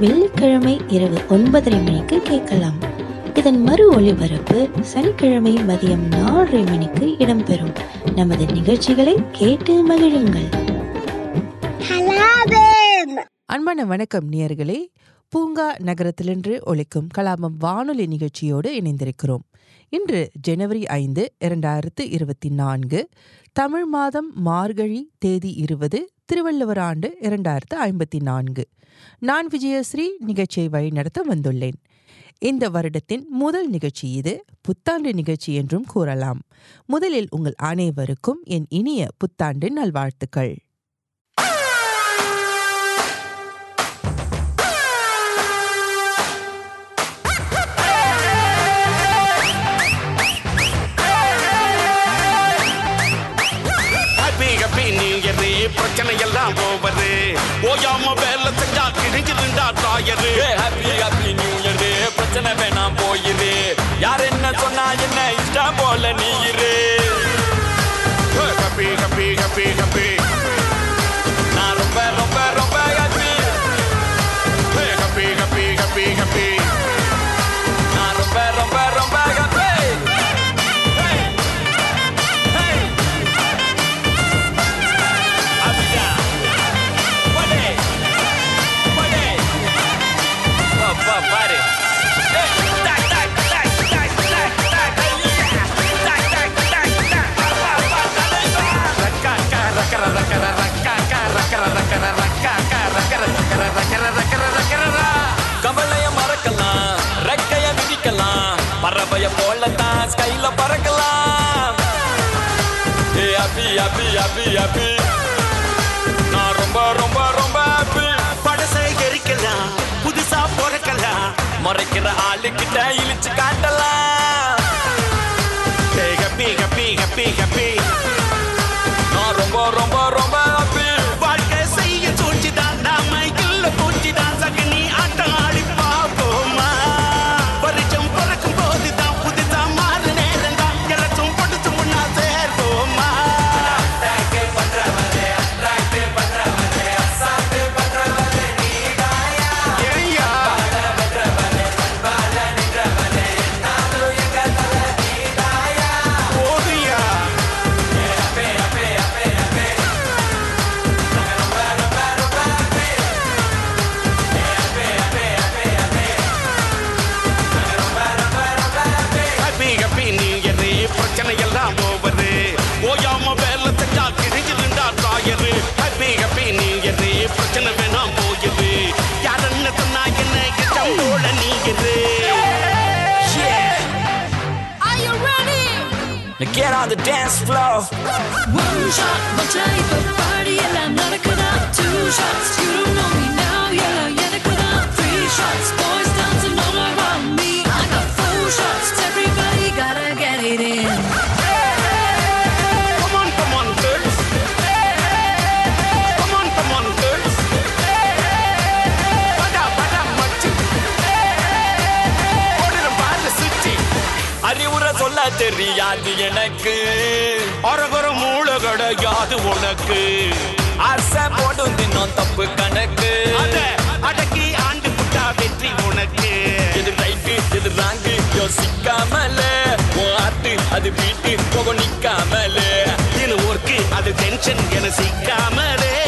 வெள்ளிக்கிழமை இரவு ஒன்பதரை மணிக்கு கேட்கலாம். இதன் மறு ஒளிபரப்பு சனிக்கிழமை மதியம் நாலரை மணிக்கு இடம்பெறும். நமது நிகழ்ச்சிகளை கேட்டு மகிழுங்கள். அன்பான வணக்கம் நேயர்களே. பூங்கா நகரத்திலின்று ஒழிக்கும் கலாபம் வானொலி நிகழ்ச்சியோடு இணைந்திருக்கிறோம். இன்று ஜனவரி ஐந்து இரண்டாயிரத்து இருபத்தி நான்கு தமிழ் மாதம் மார்கழி தேதி இருபது திருவள்ளுவர் ஆண்டு இரண்டாயிரத்து ஐம்பத்தி நான்கு. நான் விஜயஸ்ரீ நிகழ்ச்சியை வழிநடத்த வந்துள்ளேன். இந்த வருடத்தின் முதல் நிகழ்ச்சி இது. புத்தாண்டு நிகழ்ச்சி என்றும் கூறலாம். முதலில் உங்கள் அனைவருக்கும் என் இனிய புத்தாண்டு நல்வாழ்த்துக்கள். Yeah. போலத்தான் ஸ்கைல பறக்கலாம் ஏ ஹாப்பி ஹாப்பி ஹாப்பி ஹாப்பி நான் ரொம்ப ரொம்ப ரொம்ப ஹாப்பி படசை எரிக்கலாம் புதுசா பிறக்கலாம். மறைக்கிற ஆளுகிட்ட இழிச்சு காட்டலாம். Now get on the dance floor. One shot, one type of party, and I'm not a cut out. Two shots, you don't know me. தெரியாது எனக்கு. அரகர மூளை கிடையாது உனக்கு. ஆசை போடும் தினம் தப்பு கணக்கு. அடக்கி ஆண்டு புட்டா வெற்றி உனக்கு. எது ரைட்டு எது ராங்கு யோசிக்காமல. ஆட்டு அது வீட்டு போக நிக்காமலே. இது ஒர்க்கு அது டென்ஷன் என சிக்காமலே.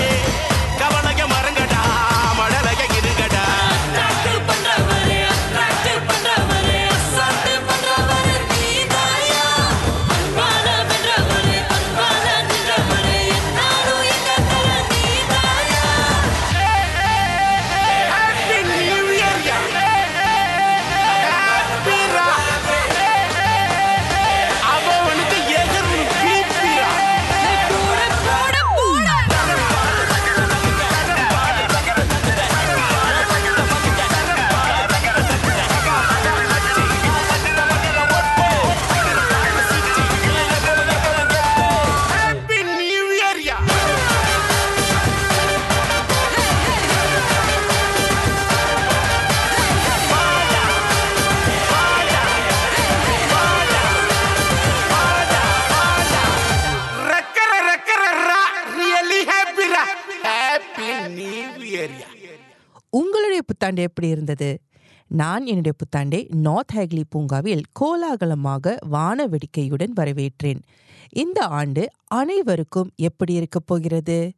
புத்தாண்டு எப்படி இருந்தது? நான் என்னுடைய புத்தாண்டை நார்த் ஹேக்லி பூங்காவில் கோலாகலமாக வான வெடிக்கையுடன் வரவேற்றேன். இந்த ஆண்டு அனைவருக்கும் எப்படி இருக்கப் போகிறது?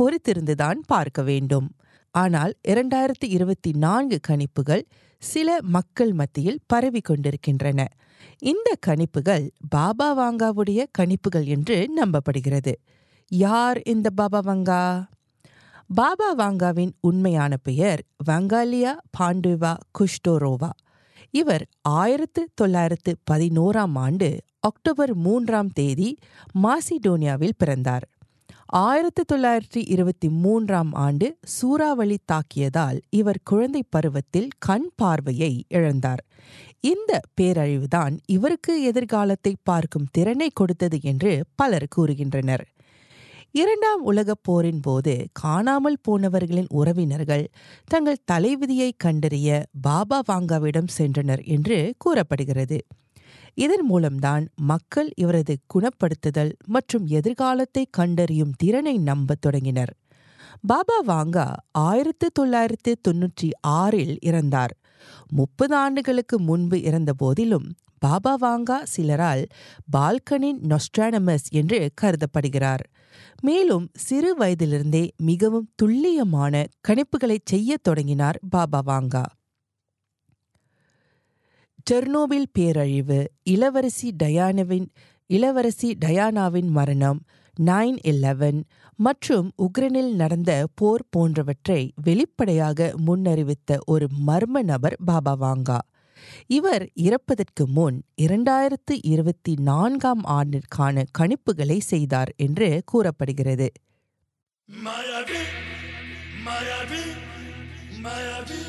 பொறுத்திருந்துதான் பார்க்க வேண்டும். ஆனால் இரண்டாயிரத்தி இருபத்தி நான்கு கணிப்புகள் சில மக்கள் மத்தியில் பரவி கொண்டிருக்கின்றன. இந்த கணிப்புகள் பாபா வாங்காவுடைய கணிப்புகள் என்று நம்பப்படுகிறது. யார் இந்த பாபா வாங்கா? பாபா வாங்காவின் உண்மையான பெயர் வங்காலியா பாண்டுவா குஷ்டோரோவா. இவர் ஆயிரத்து தொள்ளாயிரத்து பதினோராம் ஆண்டு அக்டோபர் மூன்றாம் தேதி மாசிடோனியாவில் பிறந்தார். ஆயிரத்து தொள்ளாயிரத்தி இருபத்தி மூன்றாம் ஆண்டு சூறாவளி தாக்கியதால் இவர் குழந்தை பருவத்தில் கண் பார்வையை இழந்தார். இந்த பேரழிவுதான் இவருக்கு எதிர்காலத்தை பார்க்கும் திறனை கொடுத்தது என்று பலர் கூறுகின்றனர். இரண்டாம் உலகப் போரின் போது காணாமல் போனவர்களின் உறவினர்கள் தங்கள் தலைவிதியை கண்டறிய பாபா வாங்காவிடம் சென்றனர் என்று கூறப்படுகிறது. இதன் மூலம்தான் மக்கள் இவரது குணப்படுத்துதல் மற்றும் எதிர்காலத்தை கண்டறியும் திறனை நம்பத் தொடங்கினர். பாபா வாங்கா ஆயிரத்து தொள்ளாயிரத்து தொன்னூற்றி ஆறில் இறந்தார். முப்பது ஆண்டுகளுக்கு முன்பு இறந்த போதிலும் பாபா வாங்கா சிலரால் பால்கனின் நொஸ்ட்ரானமஸ் என்று கருதப்படுகிறார். மேலும் சிறு வயதிலிருந்தே மிகவும் துல்லியமான கணிப்புகளை செய்யத் தொடங்கினார் பாபா வாங்கா. டெர்னோபில் பேரழிவு இளவரசி டயானாவின் இளவரசி டயானாவின் மரணம் நைன் எலவன் மற்றும் உக்ரைனில் நடந்த போர் போன்றவற்றை வெளிப்படையாக முன்னறிவித்த ஒரு மர்ம நபர் பாபா வாங்கா. இவர் இறப்பதற்கு முன் இரண்டாயிரத்து இருபத்தி நான்காம் ஆண்டிற்கான கணிப்புகளை செய்தார் என்று கூறப்படுகிறது. மாயாவி மாயாவி மாயாவி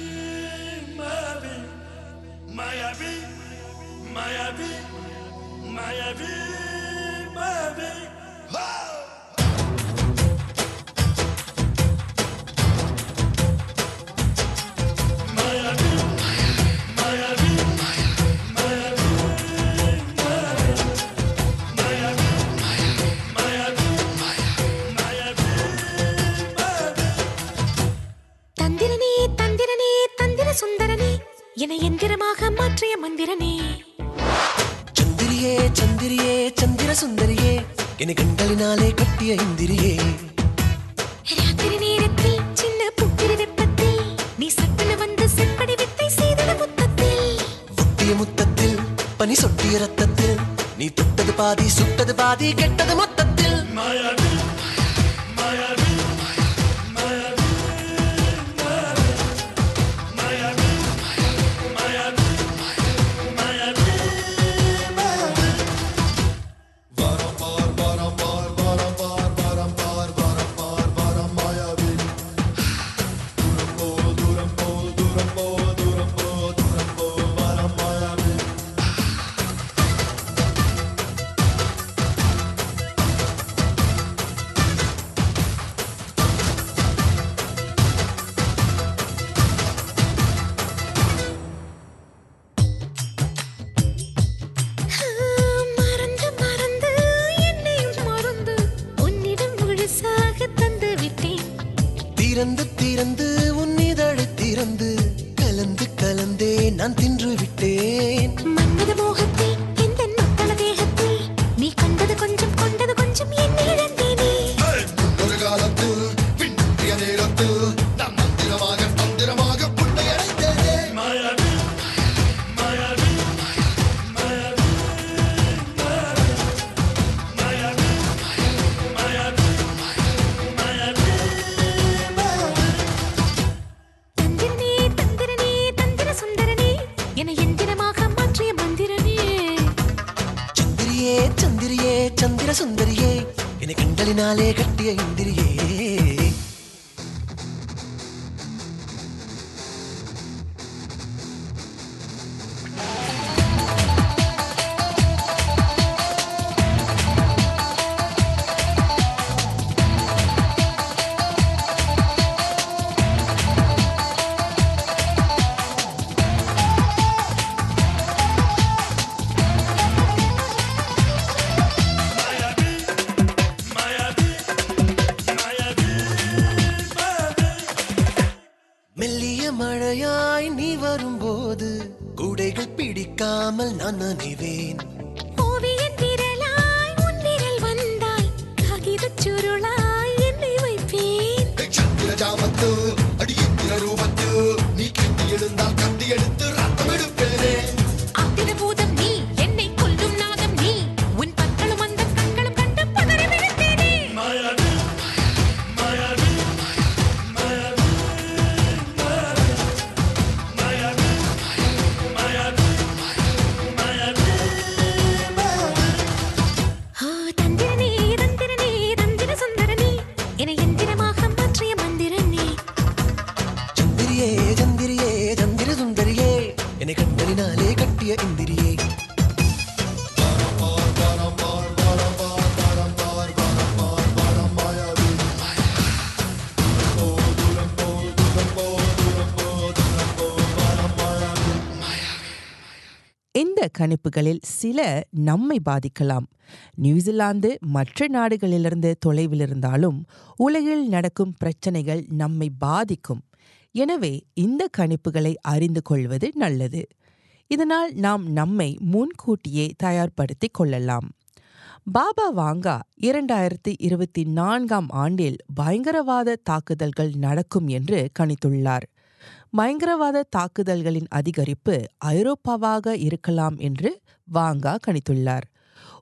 சுந்தரனே என்னை எந்திரமாக மாற்றிய மந்திரனே. சந்திரியே சந்திரியே சந்திர சுந்தரியே என்னை கண்களினாலே கட்டிய இந்திரியே. ராத்திரி நேரத்தில் சின்ன புத்திரி வெப்பத்தில் நீ சட்டன வந்து செப்படி வித்தை முத்தத்தில் முத்திய முத்தத்தில் பனி சொட்டிய ரத்தத்தில் நீ தொட்டது பாதி சுட்டது பாதி கெட்டது மொத்தத்தில். சுந்தரியே என்னை கண்களினாலே கட்டிய இந்திரியே. பெய்ய மழையாய் நீ வரும்போது குடைகள் பிடிக்காமல் நான் நனைவேன். சுருளாய் என்னை வைப்பேன். ரூபத்து കെട്ടിയ കെട്ടിയ ഇന്ദ്രിയേ இந்த கணிப்புகளில் சில நம்மை பாதிக்கலாம். நியூசிலாந்து மற்ற நாடுகளிலிருந்து தொலைவில் இருந்தாலும் உலகில் நடக்கும் பிரச்சனைகள் நம்மை பாதிக்கும். எனவே இந்த கணிப்புகளை அறிந்து கொள்வது நல்லது. இதனால் நாம் நம்மை முன்கூட்டியே தயார்படுத்திக் கொள்ளலாம். பாபா வாங்கா இரண்டாயிரத்தி இருபத்தி நான்காம் ஆண்டில் பயங்கரவாத தாக்குதல்கள் நடக்கும் என்று கணித்துள்ளார். பயங்கரவாத தாக்குதல்களின் அதிகரிப்பு ஐரோப்பாவாக இருக்கலாம் என்று வாங்கா கணித்துள்ளார்.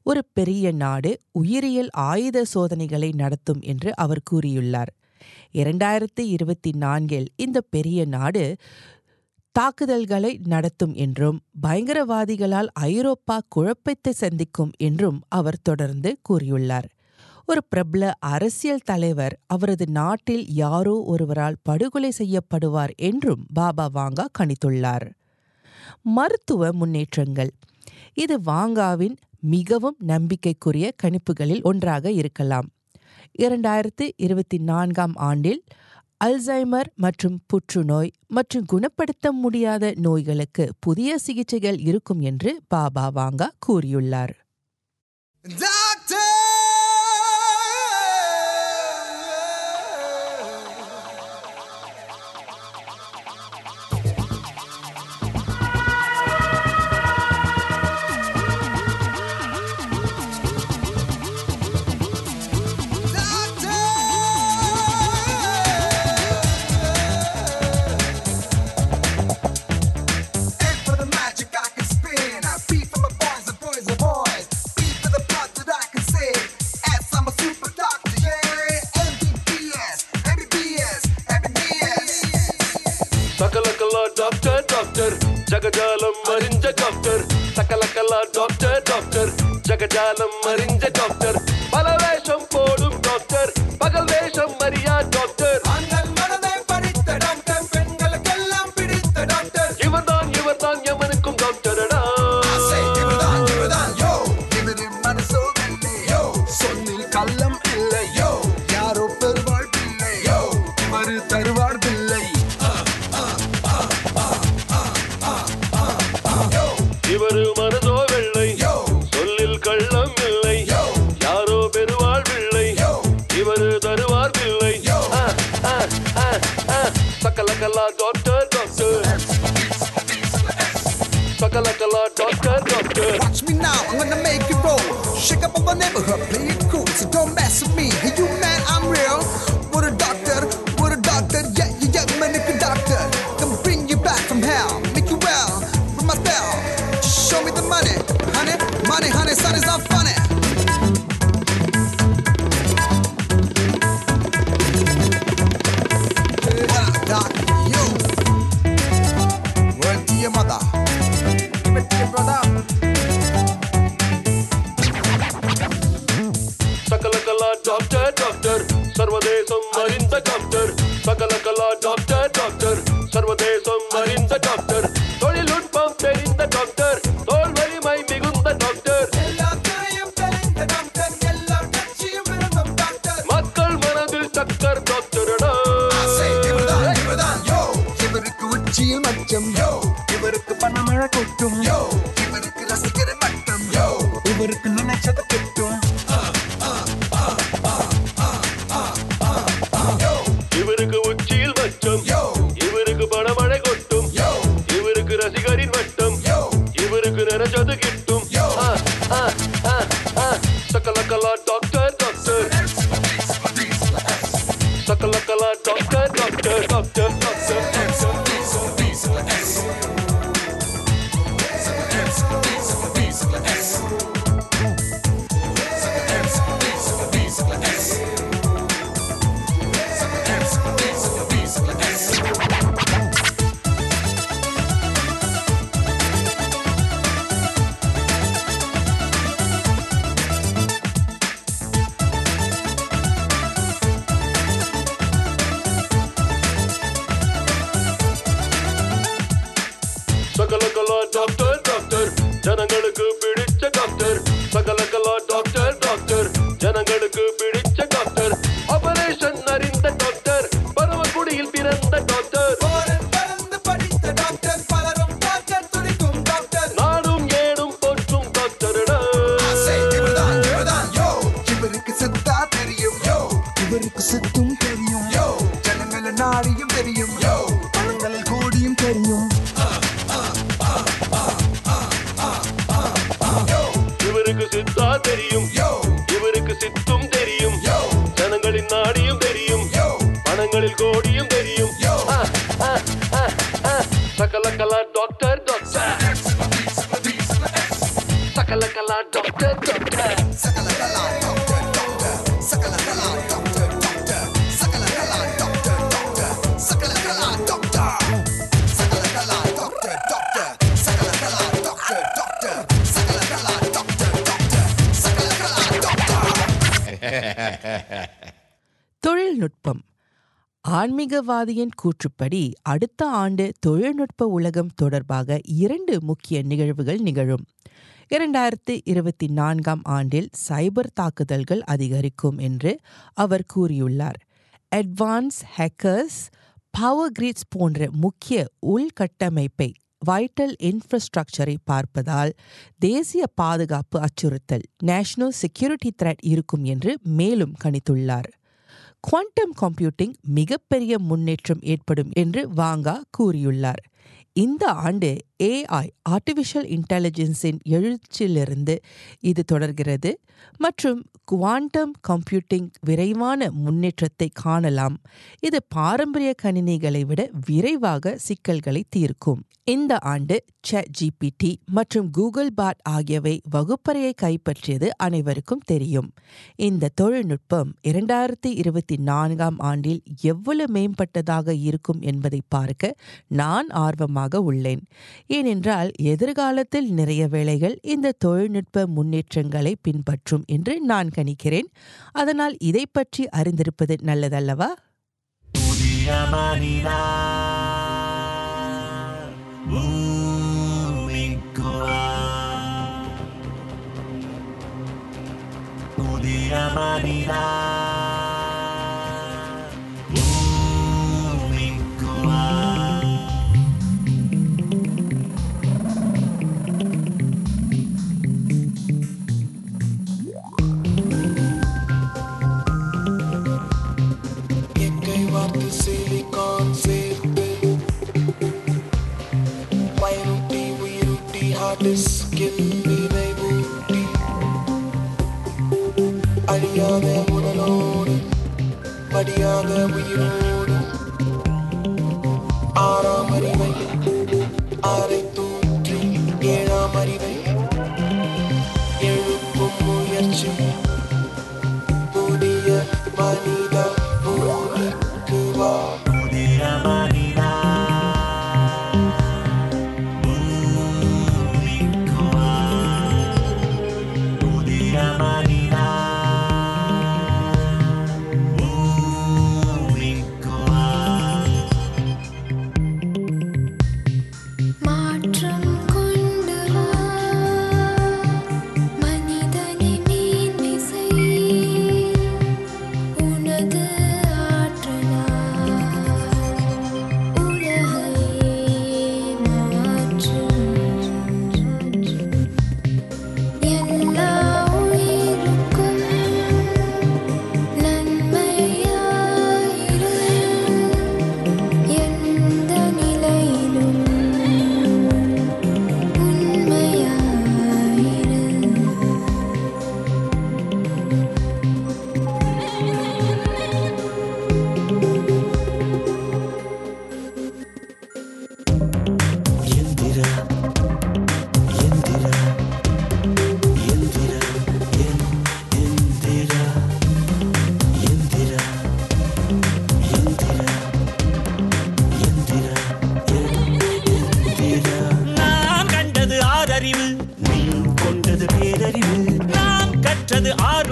ஒரு பெரிய நாடு உயிரியல் ஆயுத சோதனைகளை நடத்தும் என்று அவர் கூறியுள்ளார். இரண்டாயிரத்தி இருபத்தி நான்கில் இந்த பெரிய நாடு தாக்குதல்களை நடத்தும் என்றும் பயங்கரவாதிகளால் ஐரோப்பா குழப்பத்தை சந்திக்கும் என்றும் அவர் தொடர்ந்து கூறியுள்ளார். ஒரு பிரபல அரசியல் தலைவர் அவரது நாட்டில் யாரோ ஒருவரால் படுகொலை செய்யப்படுவார் என்றும் பாபா வாங்கா கணித்துள்ளார். மருத்துவ முன்னேற்றங்கள். இது வாங்காவின் மிகவும் நம்பிக்கைக்குரிய கணிப்புகளில் ஒன்றாக இருக்கலாம். இரண்டாயிரத்து இருபத்தி நான்காம் ஆண்டில் அல்சைமர் மற்றும் புற்றுநோய் மற்றும் குணப்படுத்த முடியாத நோய்களுக்கு புதிய சிகிச்சைகள் இருக்கும் என்று பாபா வாங்கா கூறியுள்ளார். அவருக்கு நினைச்சது കണ്ണുകളിൽ കോടിയും ஆன்மீகவாதியின் கூற்றுப்படி அடுத்த ஆண்டு தொழில்நுட்ப உலகம் தொடர்பாக இரண்டு முக்கிய நிகழ்வுகள் நிகழும். இரண்டாயிரத்தி இருபத்தி நான்காம் ஆண்டில் சைபர் தாக்குதல்கள் அதிகரிக்கும் என்று அவர் கூறியுள்ளார். அட்வான்ஸ் ஹேக்கர்ஸ் பவர் கிரிட்ஸ் போன்ற முக்கிய உள்கட்டமைப்பை வைட்டல் இன்ஃப்ராஸ்ட்ரக்சரை பார்ப்பதால் தேசிய பாதுகாப்பு அச்சுறுத்தல் நேஷனல் செக்யூரிட்டி த்ரெட் இருக்கும் என்று மேலும் கணித்துள்ளார். குவாண்டம் கம்ப்யூட்டிங் மிகப்பெரிய முன்னேற்றம் ஏற்படும் என்று வாங்கா கூறியுள்ளார். இந்த ஆண்டு ஏஐ ஆர்டிஃபிஷியல் இன்டெலிஜென்ஸின் எழுச்சிலிருந்து இது தொடர்கிறது. மற்றும் குவாண்டம் கம்ப்யூட்டிங் விரைவான முன்னேற்றத்தை காணலாம். இது பாரம்பரிய கணினிகளை விட விரைவாக சிக்கல்களை தீர்க்கும். இந்த ஆண்டு chat ஜிபிடி மற்றும் கூகுள் பாட் ஆகியவை வகுப்பறையை கைப்பற்றியது அனைவருக்கும் தெரியும். இந்த தொழில்நுட்பம் இரண்டாயிரத்தி இருபத்தி நான்காம் ஆண்டில் எவ்வளவு மேம்பட்டதாக இருக்கும் என்பதை பார்க்க நான் ஆர்வமாக உள்ளேன். ஏனென்றால் எதிர்காலத்தில் நிறைய வேளைகள் இந்த தொழில்நுட்ப முன்னேற்றங்களை பின்பற்றும் என்று நான் கணிக்கிறேன். அதனால் இதை பற்றி அறிந்திருப்பது நல்லதல்லவா? புதிய மனிதா. அழியாத உடலோடு படியாத உயிரோடு. ஆறாம் அறிவை ஆரை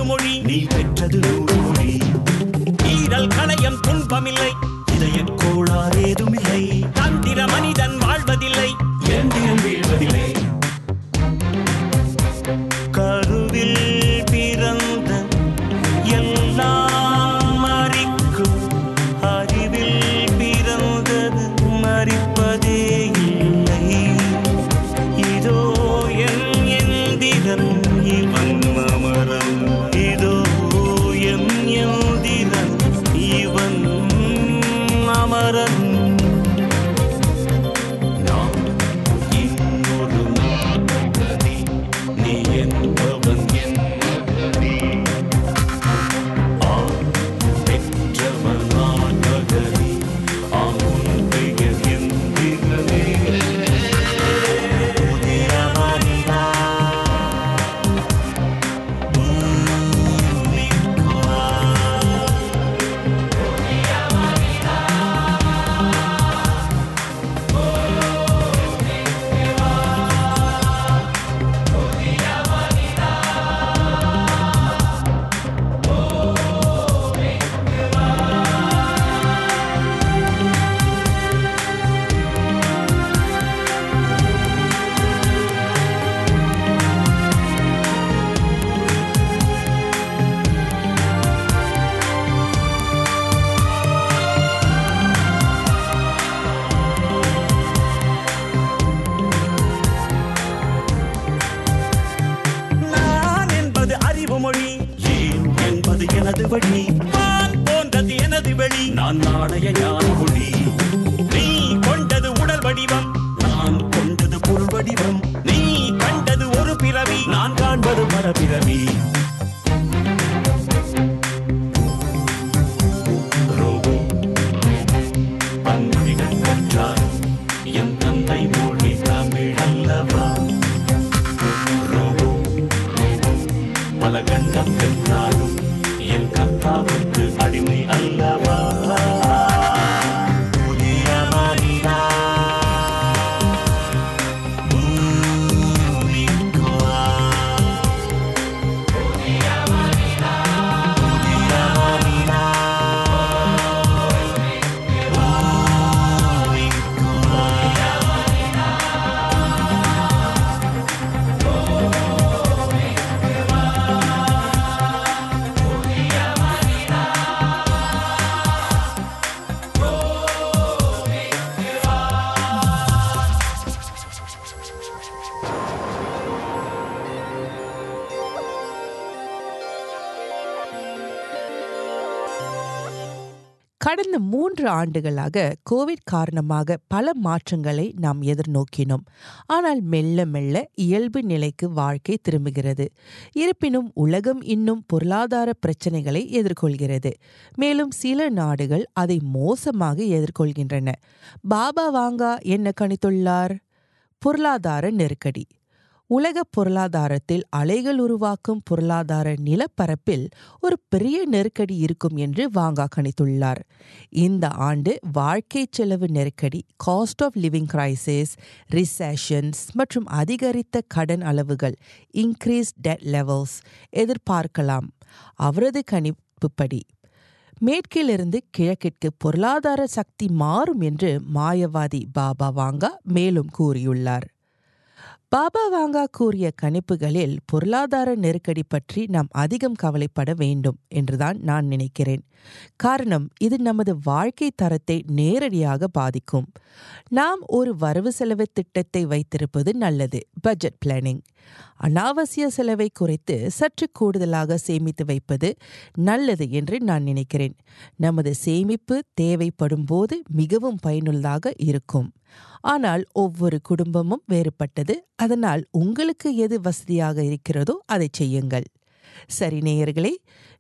மொழி. நீ பெற்றது நூறு மொழி. ஈரல் களையம் துன்பமில்லை. இதய கோளாறு ஏதுமில்லை. தந்திர மனிதன் வாழ்வதில்லை. பல கண்டம் பெற்றாலும் என் கத்தாவுக்கு அடிமை அல்லவா? கடந்த மூன்று ஆண்டுகளாக கோவிட் காரணமாக பல மாற்றங்களை நாம் எதிர்நோக்கினோம். ஆனால் மெல்ல மெல்ல இயல்பு நிலைக்கு வாழ்க்கை திரும்புகிறது. இருப்பினும் உலகம் இன்னும் பொருளாதார பிரச்சனைகளை எதிர்கொள்கிறது. மேலும் சில நாடுகள் அதை மோசமாக எதிர்கொள்கின்றன. பாபா வாங்கா என்ன கணித்துள்ளார்? பொருளாதார நெருக்கடி. உலக பொருளாதாரத்தில் அலைகள் உருவாக்கும் பொருளாதார நிலப்பரப்பில் ஒரு பெரிய நெருக்கடி இருக்கும் என்று வாங்கா கணித்துள்ளார். இந்த ஆண்டு வாழ்க்கை செலவு நெருக்கடி cost of living crisis recessions மற்றும் அதிகரித்த கடன் அளவுகள் இன்க்ரீஸ் டெட் லெவல்ஸ் எதிர்பார்க்கலாம். அவரது கணிப்புப்படி மேற்கிலிருந்து கிழக்கிற்கு பொருளாதார சக்தி மாறும் என்று மாயவாதி பாபா வாங்கா மேலும் கூறியுள்ளார். பாபா வாங்கா கூறிய கணிப்புகளில் பொருளாதார நெருக்கடி பற்றி நாம் அதிகம் கவலைப்பட வேண்டும் என்றுதான் நான் நினைக்கிறேன். காரணம் இது நமது வாழ்க்கை தரத்தை நேரடியாக பாதிக்கும். நாம் ஒரு வரவு செலவு திட்டத்தை வைத்திருப்பது நல்லது பட்ஜெட் பிளானிங் அனாவசிய செலவை குறைத்து சற்று கூடுதலாக சேமித்து வைப்பது நல்லது என்று நான் நினைக்கிறேன். நமது சேமிப்பு தேவைப்படும் போது மிகவும் பயனுள்ளதாக இருக்கும். ஆனால் ஒவ்வொரு குடும்பமும் வேறுபட்டது. அதனால் உங்களுக்கு எது வசதியாக இருக்கிறதோ அதை செய்யுங்கள். சரி நேயர்களே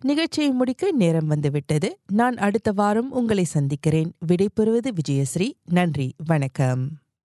நிகழ்ச்சியை முடிக்க நேரம் வந்துவிட்டது. நான் அடுத்த வாரம் உங்களை சந்திக்கிறேன். விடைபெறுவது விஜயஸ்ரீ. நன்றி. வணக்கம்.